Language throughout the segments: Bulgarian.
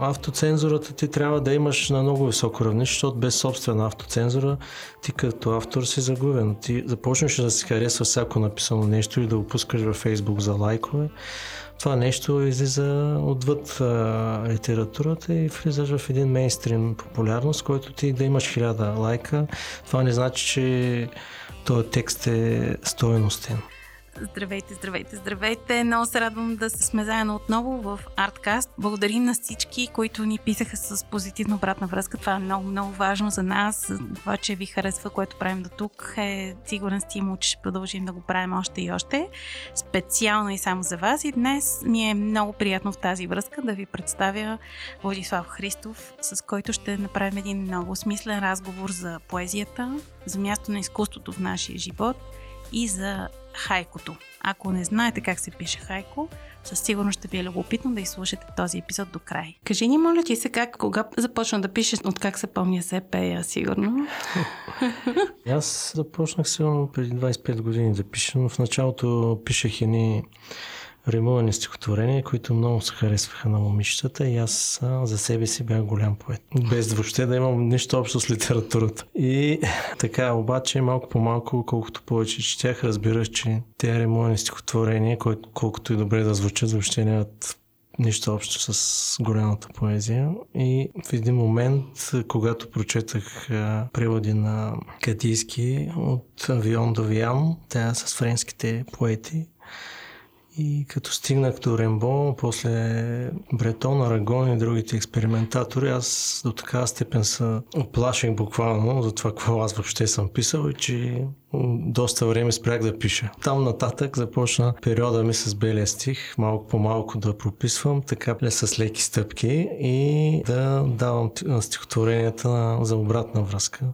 автоцензурата ти трябва да имаш на много високо равнище, защото без собствена автоцензура ти като автор си загубен. Ти започнеш да си харесва всяко написано нещо и да го пускаш във Фейсбук за лайкове. Това нещо излиза отвъд а, литературата и влизаш в един мейнстрим популярност, който ти да имаш хиляда лайка. Това не значи, че този текст е стоеностен. Здравейте, здравейте, здравейте! Много се радвам да сме заедно отново в Арткаст. Благодарим на всички, които ни писаха с позитивна обратна връзка. Това е много, много важно за нас. Това, че ви харесва, което правим до тук е сигурен стимул, че ще продължим да го правим още и още. Специално и само за вас. И днес ми е много приятно в тази връзка да ви представя Владислав Христов, с който ще направим един много смислен разговор за поезията, за място на изкуството в нашия живот и за хайкото. Ако не знаете как се пише хайко, със сигурност ще ви е любопитно да изслушате този епизод до край. Кажи ни, моля ти се, как, кога започна да пишеш, от как се помня се пея, сигурно? Аз започнах сигурно преди 25 години да пиша, но в началото пишех едни римувани стихотворения, които много се харесваха на момичетата и аз за себе си бях голям поет. Без въобще да имам нищо общо с литературата. И така, обаче малко по малко, колкото повече четях, разбираш, че тези римувани стихотворения, колкото и добре да звучат, въобще нямат нищо общо с голямата поезия. И в един момент, когато прочетах преводи на Катийски от Вион до Виан, тя с френските поети, и като стигнах до Рембо, после Бретон, Арагон и другите експериментатори, аз до такава степен се оплаших буквално за това, какво аз въобще съм писал и че доста време спрях да пиша. Там нататък започна периода ми с белия стих, малко по малко да прописвам, така с леки стъпки и да давам стихотворенията за обратна връзка.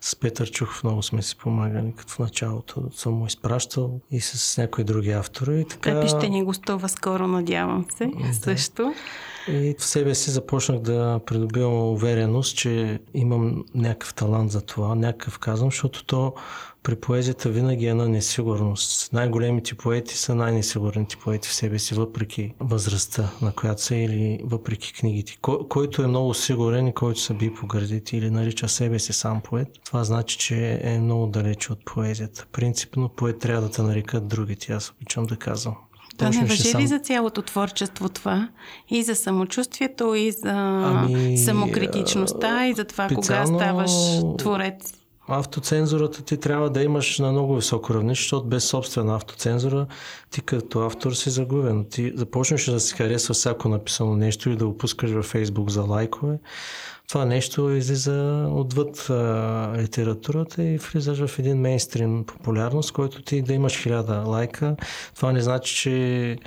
С Петър Чухов много сме си помагали, като в началото съм му изпращал и с някои други автори. И така... Пепи ще ни гостува скоро, надявам се, да. също. И в себе си започнах да придобивам увереност, че имам някакъв талант за това, някакъв казвам, защото то при поезията винаги е на несигурност. Най-големите поети са най-несигурните поети в себе си, въпреки възрастта, на която са или въпреки книгите. Кой, който е много сигурен и който се би погърдите или нарича себе си сам поет, това значи, че е много далече от поезията. Принципно поет трябва да те нарекат другите, аз обичам да казвам. Това не въжи сам... ли за цялото творчество това? И за самочувствието, и за ами, самокритичността, и за това кога ставаш творец? Автоцензурата ти трябва да имаш на много високо равнище, защото без собствена автоцензура ти като автор си загубен. Ти започнеш да си харесва всяко написано нещо и да го пускаш във Фейсбук за лайкове. Това нещо излиза отвъд а, литературата и влизаш в един мейнстрим популярност, който ти да имаш хиляда лайка. Това не значи, че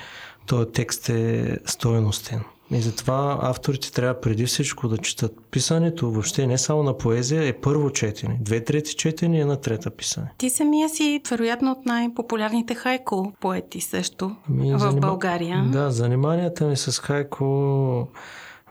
този текст е стоеностен. И затова авторите трябва преди всичко да четат. Писането въобще не само на поезия е първо четене. Две трети четене е на трета писане. Ти самия си вероятно от най-популярните хайко поети също ами, в занима... България. Да, заниманията ми с хайко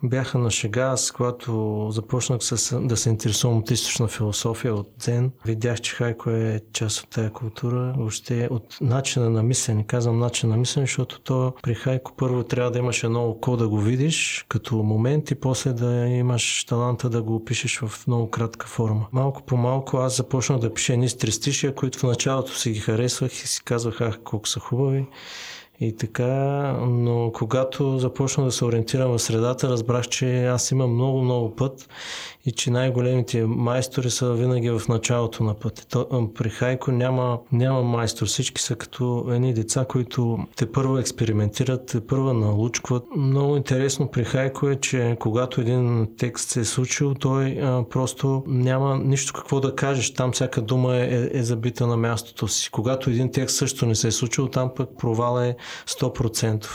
бяха на шега. Аз, когато започнах с, да се интересувам от източна философия, от дзен, видях, че хайко е част от тази култура, въобще от начина на мислене. Казвам начин на мислене, защото то при хайко първо трябва да имаш едно око да го видиш като момент и после да имаш таланта да го опишеш в много кратка форма. Малко по малко аз започнах да пиша едни стрестишия, които в началото си ги харесвах и си казвах, ах, колко са хубави. И така, но когато започна да се ориентирам в средата, разбрах, че аз имам много-много път и че най-големите майстори са винаги в началото на пътя. При Хайко няма, няма майстор. Всички са като едни деца, които те първо експериментират, те първо научкват. Много интересно при Хайко е, че когато един текст се е случил, той а, просто няма нищо какво да кажеш. Там всяка дума е, е, е забита на мястото си. Когато един текст също не се е случил, там пък провал е 100%.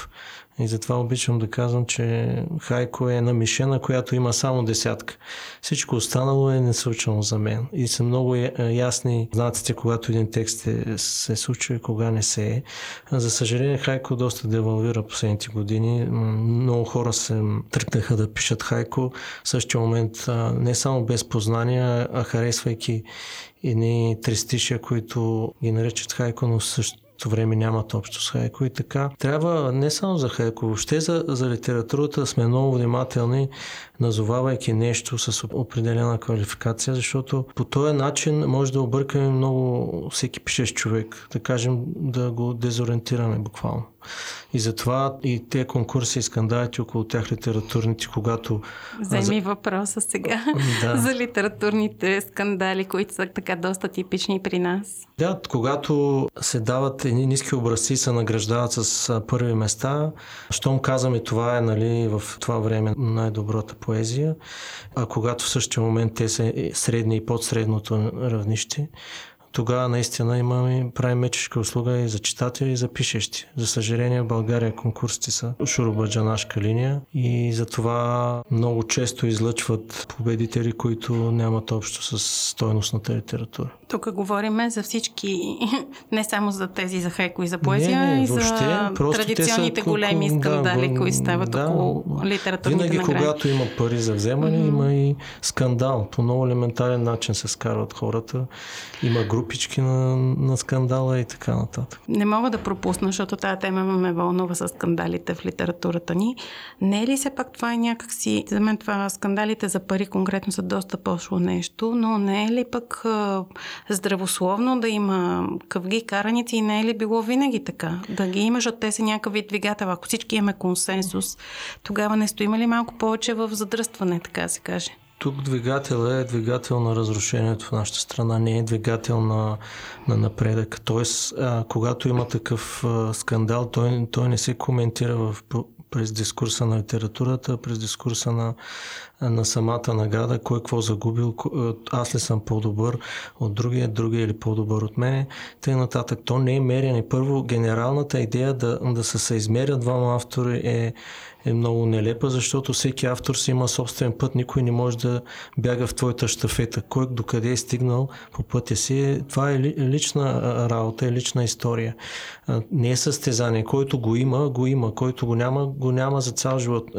И затова обичам да казвам, че Хайко е на мишена, която има само десятка. Всичко останало е несъучено за мен. И са много ясни знаците, когато един текст е, се случва и кога не се е. За съжаление, Хайко доста девалвира последните години. Много хора се тръкнаха да пишат Хайко. В същия момент не само без познания, а харесвайки едни трестишия, които ги наричат Хайко, но също време нямат общо с Хайко и така. Трябва не само за Хайко, въобще за, за литературата сме много внимателни, назовавайки нещо с определена квалификация, защото по този начин може да объркаме много всеки пишещ човек, да кажем да го дезориентираме буквално. И затова и те конкурси и скандалите около тях литературните, когато... Вземи въпроса сега да. за литературните скандали, които са така доста типични при нас. Да, когато се дават едни ниски образци се награждават с първи места, щом казваме това е нали, в това време най-добрата поезия, а когато в същия момент те са средни и под средното равнище, тогава наистина имаме, правим мечешка услуга и за читатели, и за пишещи. За съжаление в България конкурсите са шурубаджанашка линия и затова много често излъчват победители, които нямат общо с стойностната литература. Тук говорим за всички, не само за тези за хайко и за поезия, не, не, и за традиционните са, големи скандали, да, които стават да, около литературните Винаги, награди. когато има пари за вземане, mm-hmm. има и скандал. По много елементарен начин се скарват хората. Има групички на, на скандала и така нататък. Не мога да пропусна, защото тази тема ме вълнува с скандалите в литературата ни. Не е ли се пак това е някакси... За мен това скандалите за пари конкретно са доста пошло нещо, но не е ли пък здравословно да има къвги караници и не е ли било винаги така? Да ги има, защото те са някакъв вид двигател. Ако всички имаме консенсус, тогава не стоим ли малко повече в задръстване, така се каже? Тук двигател е двигател на разрушението в нашата страна, не е двигател на, на напредък. Тоест, а, когато има такъв а, скандал, той, той не се коментира в, през дискурса на литературата, през дискурса на, на самата награда, кой какво загубил, аз ли съм по-добър от другия, другия или по-добър от мене, тъй нататък. То не е мерене. Първо, генералната идея да, да се съизмерят двама автори е, е много нелепа, защото всеки автор си има собствен път, никой не може да бяга в твоята штафета. Кой докъде е стигнал по пътя си, това е лична работа, е лична история. Не е състезание. Който го има, го има. Който го няма, го няма за цял живот.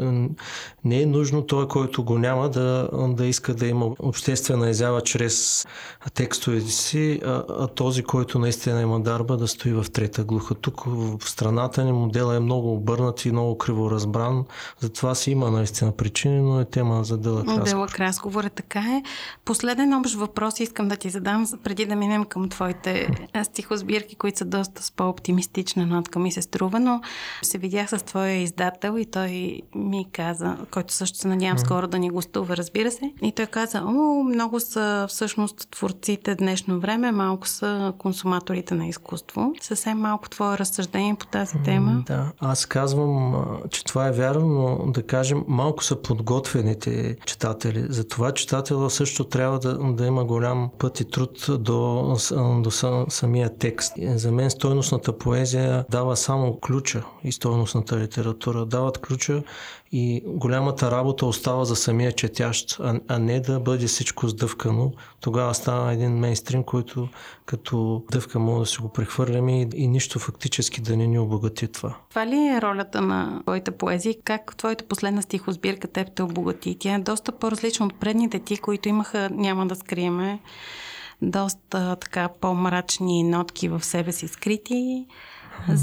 Не е нужно той, който го няма, да, да иска да има обществена изява чрез текстовете си, а, а този, който наистина има дарба, да стои в трета глуха. Тук в страната ни модела е много обърнат и много криво разбран. Затова си има наистина причини, но е тема за дълъг разговор. Дълъг разговор е така е. Последен общ въпрос искам да ти задам, преди да минем към твоите стихосбирки, които са доста с по-оптимистична нотка ми се струва, но се видях с твоя издател и той ми каза, който също се надявам скоро да ни гостува, разбира се. И той каза, о, много са всъщност творците днешно време, малко са консуматорите на изкуство. Съвсем малко твое разсъждение по тази тема. Да, аз казвам, че това е вярно, но да кажем, малко са подготвените читатели. Затова читателя също трябва да, да има голям път и труд до, до самия текст. За мен стойностната поезия дава само ключа и стойностната литература дават ключа и голямата работа остава за самия четящ, а, а не да бъде всичко сдъвкано. Тогава става един мейнстрим, който като дъвка може да си го прехвърляме и, и нищо фактически да не ни обогати това. Това ли е ролята на твоята поезия? Как твоята последна стихосбирка теб те обогати? Тя е доста по-различна от предните ти, които имаха, няма да скриеме, доста така по-мрачни нотки в себе си скрити,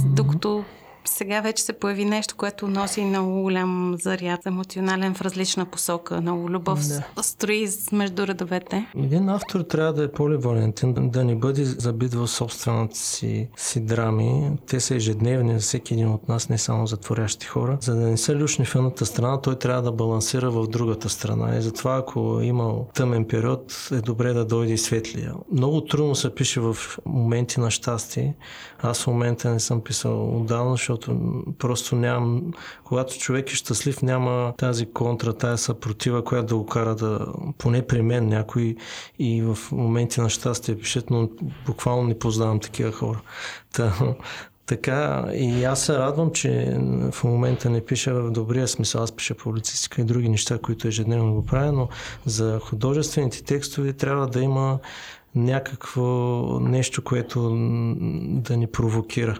докато сега вече се появи нещо, което носи много голям заряд емоционален в различна посока. Много любов да. строи между редовете. Един автор трябва да е поливалентен, да не бъде забит в собствената си, си драми. Те са ежедневни за всеки един от нас, не само затворящи хора. За да не са люшни в едната страна, той трябва да балансира в другата страна. И затова, ако е имал тъмен период, е добре да дойде и светлия. Много трудно се пише в моменти на щастие. Аз в момента не съм писал отдавна, защото защото просто нямам, когато човек е щастлив, няма тази контра, тази съпротива, която да го кара да, поне при мен някой и в моменти на щастие пишат, но буквално не познавам такива хора. Та, така, и аз се радвам, че в момента не пиша в добрия смисъл. Аз пиша публицистика и други неща, които ежедневно го правя, но за художествените текстове трябва да има някакво нещо, което да ни провокира.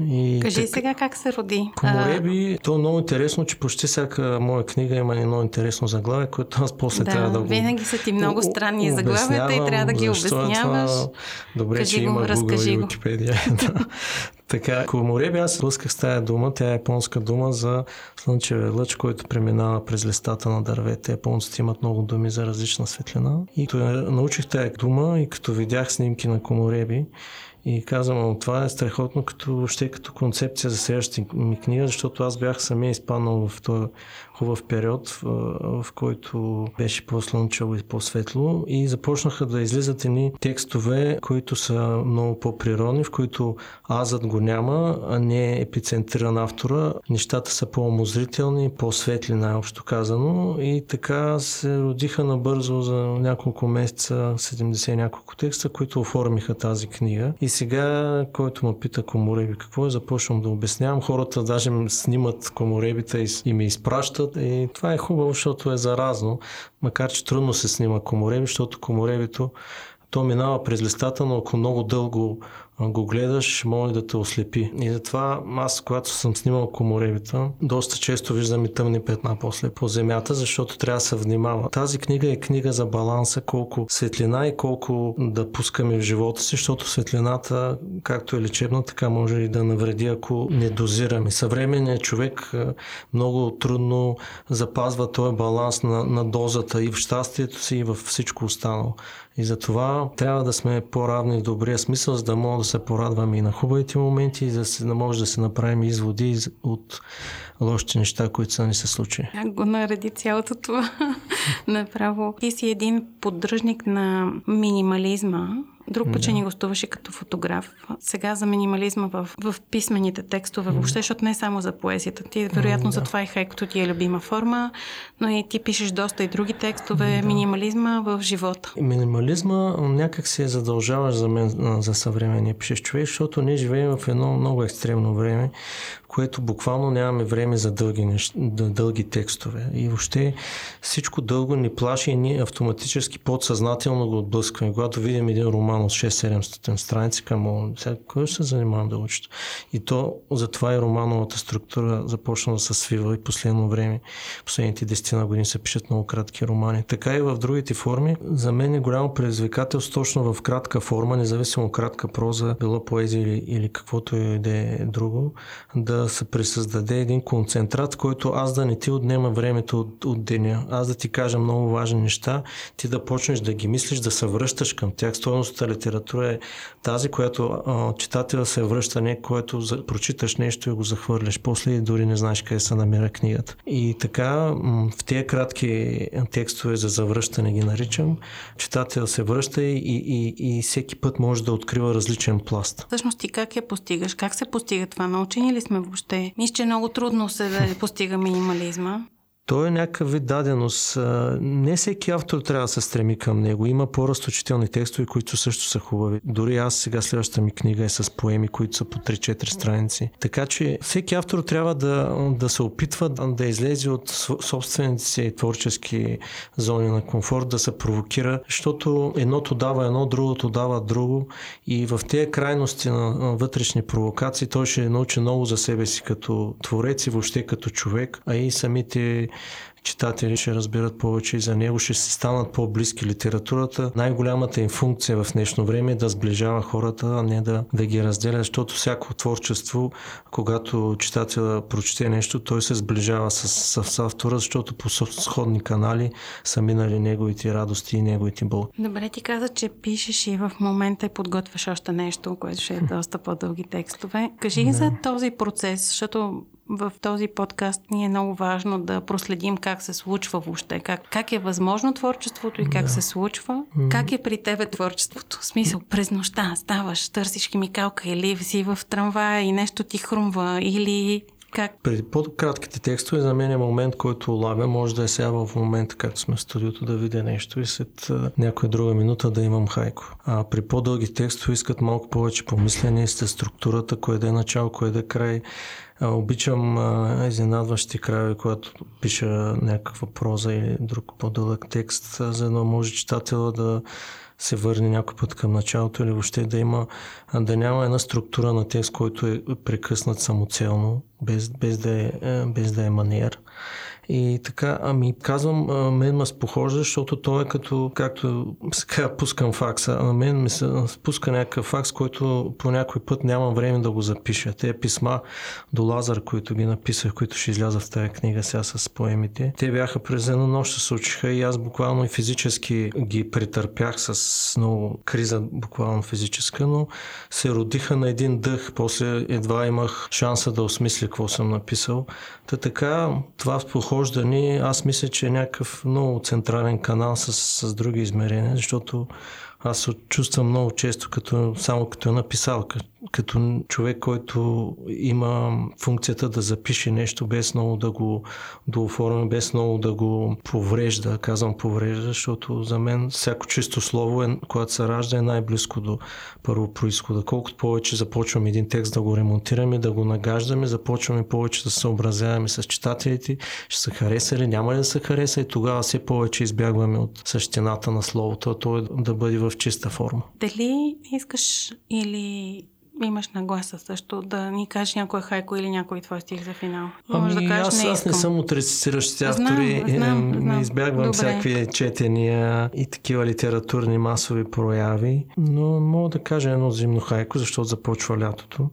И Кажи так, сега как се роди. Комореби, а... то е много интересно, че почти всяка моя книга има едно интересно заглавие, което аз после да, трябва да го винаги са ти много странни заглавията и трябва да ги обясняваш. Е това... Добре, Кажи че го, има Google и го. Wikipedia. така, комореби, аз лъсках с тая дума, тя е японска дума за слънчевия лъч, който преминава през листата на дървета. Японците имат много думи за различна светлина. И като научих тая дума и като видях снимки на комореби, и казвам, това е страхотно като, въобще като концепция за следващата ми книга, защото аз бях самия изпаднал в този хубав период, в, който беше по-слънчево и по-светло и започнаха да излизат едни текстове, които са много по-природни, в които азът го няма, а не е епицентриран автора. Нещата са по-омозрителни, по-светли най-общо казано и така се родиха набързо за няколко месеца 70 няколко текста, които оформиха тази книга. И сега, който ме пита комореби какво е, започвам да обяснявам. Хората даже снимат коморебите и, и ми изпращат. И това е хубаво, защото е заразно, макар че трудно се снима комореби, защото коморебито то минава през листата, но ако много дълго го гледаш, може да те ослепи. И затова аз, когато съм снимал коморевита, доста често виждам и тъмни петна после по земята, защото трябва да се внимава. Тази книга е книга за баланса, колко светлина и колко да пускаме в живота си, защото светлината, както е лечебна, така може и да навреди, ако не дозираме. Съвременният човек много трудно запазва този баланс на, на дозата и в щастието си, и в всичко останало. И затова трябва да сме по-равни в добрия смисъл, за да можем да се порадваме и на хубавите моменти, и за да може да се направим изводи от лошите неща, които са ни се случили. Как го нареди цялото това направо. Ти си един поддръжник на минимализма, Друг път, че ни гостуваше като фотограф. Сега за минимализма в, в писмените текстове, въобще, защото не само за поезията. Ти, вероятно, за това и хайкото ти е любима форма, но и ти пишеш доста и други текстове. Да. Минимализма в живота. Минимализма някак се задължаваш за мен, за съвременния пишеш човек, защото ние живеем в едно много екстремно време, което буквално нямаме време за дълги, нещ... дълги текстове. И въобще всичко дълго ни плаши и ние автоматически подсъзнателно го отблъскваме. Когато видим един роман от 6-700 страници, към сега кой ще се занимавам да учат? И то затова и романовата структура започна да се свива и последно време, последните 10 на години се пишат много кратки романи. Така и в другите форми. За мен е голямо предизвикателство точно в кратка форма, независимо кратка проза, било поезия или, или каквото и да е друго, да се присъздаде един концентрат, който аз да не ти отнема времето от, от деня, аз да ти кажа много важни неща, ти да почнеш да ги мислиш, да се връщаш към тях. Стоеността литература е тази, която а, читателя се връща, не което за, прочиташ нещо и го захвърляш после и дори не знаеш къде се намира книгата. И така, в тези кратки текстове за завръщане ги наричам, читател се връща и, и, и, и всеки път може да открива различен пласт. Всъщност ти как я постигаш? Как се постига това? Научени ли сме въобще. Мисля, че много трудно се да постига минимализма. То е някакъв вид даденост. Не всеки автор трябва да се стреми към него. Има по-разточителни текстове, които също са хубави. Дори аз сега следващата ми книга е с поеми, които са по 3-4 страници. Така че всеки автор трябва да, да се опитва да излезе от собствените си творчески зони на комфорт, да се провокира, защото едното дава едно, другото дава друго и в тези крайности на вътрешни провокации той ще научи много за себе си като творец и въобще като човек, а и самите читатели ще разберат повече и за него, ще се станат по-близки литературата. Най-голямата им функция в днешно време е да сближава хората, а не да, да ги разделя, защото всяко творчество, когато читателя прочете нещо, той се сближава с, с, с автора, защото по сходни канали са минали неговите радости и неговите болки. Добре, ти каза, че пишеш и в момента и подготвяш още нещо, което ще е доста по-дълги текстове. Кажи да. за този процес, защото в този подкаст ни е много важно да проследим как се случва въобще, как, как е възможно творчеството и как да. се случва. Как е при тебе творчеството? В смисъл, през нощта ставаш, търсиш химикалка или си в трамвая и нещо ти хрумва или как? Преди по-кратките текстове за мен е момент, който улавя. Може да е сега в момента, както сме в студиото, да видя нещо и след някоя друга минута да имам хайко. А при по-дълги текстове искат малко повече помислене, сте структурата, кое да е начало, кое да е край Обичам а, изненадващи крави, когато пиша някаква проза или друг по-дълъг текст, за да може читателя да се върне някой път към началото или въобще да има, да няма една структура на текст, който е прекъснат самоцелно, без, без, да, е, е без да е манер. И така, ами казвам, мен ме спохожда, защото той е като, както сега пускам факса, на мен ми се спуска някакъв факс, който по някой път нямам време да го запиша. Те писма до Лазар, които ги написах, които ще изляза в тази книга сега с поемите, те бяха през една нощ се случиха и аз буквално и физически ги претърпях с много криза, буквално физическа, но се родиха на един дъх. После едва имах шанса да осмисля какво съм написал. Та така, това похождане, аз мисля, че е някакъв много централен канал с, с други измерения, защото аз се чувствам много често като, само като написалка, като човек, който има функцията да запише нещо без много да го дооформя, без много да го поврежда. Казвам поврежда, защото за мен всяко чисто слово, е, когато се ражда, е най-близко до първо происхода. Колкото повече започваме един текст да го ремонтираме, да го нагаждаме, започваме повече да се съобразяваме с читателите, ще се хареса ли, няма ли да се хареса и тогава все повече избягваме от същината на словото, то е да бъде в чиста форма. Дали искаш или имаш нагласа също да ни кажеш някой хайко или някой твой стих за финал. Може ами, да кажеш, аз, не аз не съм от рецитиращите автори. Знам, знам, знам. Избягвам Добре. всякакви четения и такива литературни масови прояви, но мога да кажа едно зимно хайко, защото започва лятото.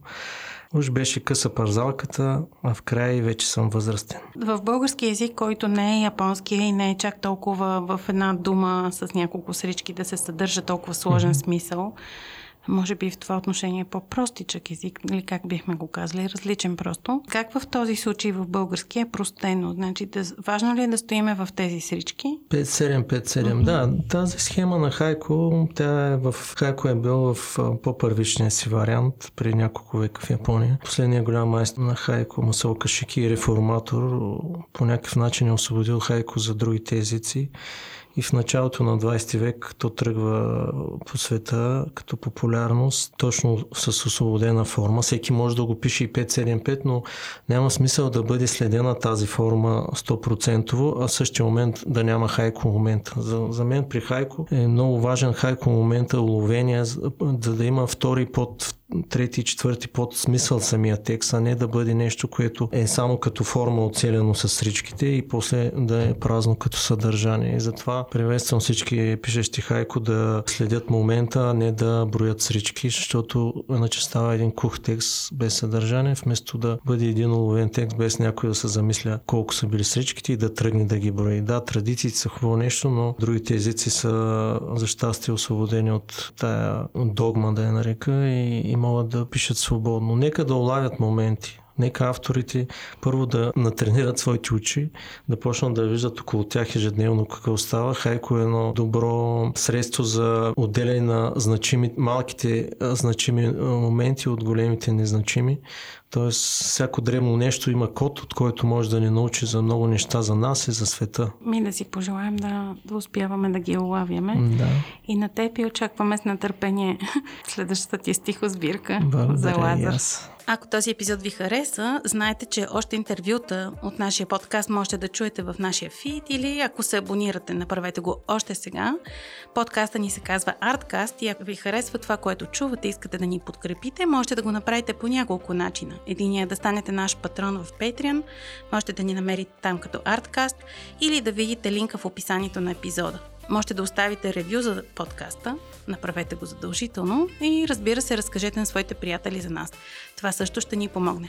Уж беше къса парзалката, а в края вече съм възрастен. В български язик, който не е японски и не е чак толкова в една дума с няколко срички да се съдържа толкова сложен mm-hmm. смисъл, може би в това отношение е по-простичък език, или как бихме го казали, различен просто. Как в този случай в български е простено? Значи, да, важно ли е да стоиме в тези срички? 5-7, 5-7, mm-hmm. да. Тази схема на Хайко, тя е в Хайко е бил в по-първичния си вариант при няколко века в Япония. Последният голям майстор на Хайко, Масао Кашики, реформатор, по някакъв начин е освободил Хайко за другите езици и в началото на 20 век то тръгва по света като популярност, точно с освободена форма. Всеки може да го пише и 575, но няма смисъл да бъде следена тази форма 100%, а в същия момент да няма хайко момента. За, за мен при хайко е много важен хайко момента, уловения, за, за да има втори под трети четвърти под смисъл самия текст, а не да бъде нещо, което е само като форма оцелено с сричките и после да е празно като съдържание. И затова приветствам всички пишещи хайко да следят момента, а не да броят срички, защото иначе става един кух текст без съдържание, вместо да бъде един уловен текст без някой да се замисля колко са били сричките и да тръгне да ги брои. Да, традициите са хубаво нещо, но другите езици са за щастие освободени от тая догма, да я нарека и има могат да пишат свободно. Нека да улавят моменти. Нека авторите първо да натренират своите очи, да почнат да виждат около тях ежедневно какво става. Хайко е едно добро средство за отделяне на значими, малките значими моменти от големите незначими. Тоест, всяко древно нещо има код, от който може да ни научи за много неща за нас и за света. Ми да си пожелаем да, да успяваме да ги улавяме. Да. И на теб и очакваме с нетърпение следващата ти стихосбирка Благодаря за Лазар. Ако този епизод ви хареса, знаете, че още интервюта от нашия подкаст можете да чуете в нашия фид или ако се абонирате, направете го още сега. Подкаста ни се казва Artcast и ако ви харесва това, което чувате, искате да ни подкрепите, можете да го направите по няколко начина. Единият е да станете наш патрон в Patreon, можете да ни намерите там като Artcast или да видите линка в описанието на епизода. Можете да оставите ревю за подкаста, направете го задължително и разбира се, разкажете на своите приятели за нас. Това също ще ни помогне.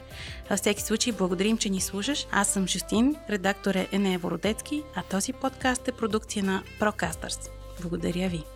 Във всеки случай, благодарим, че ни слушаш. Аз съм Жустин, редактор е Енея Вородецки, а този подкаст е продукция на Procasters. Благодаря ви!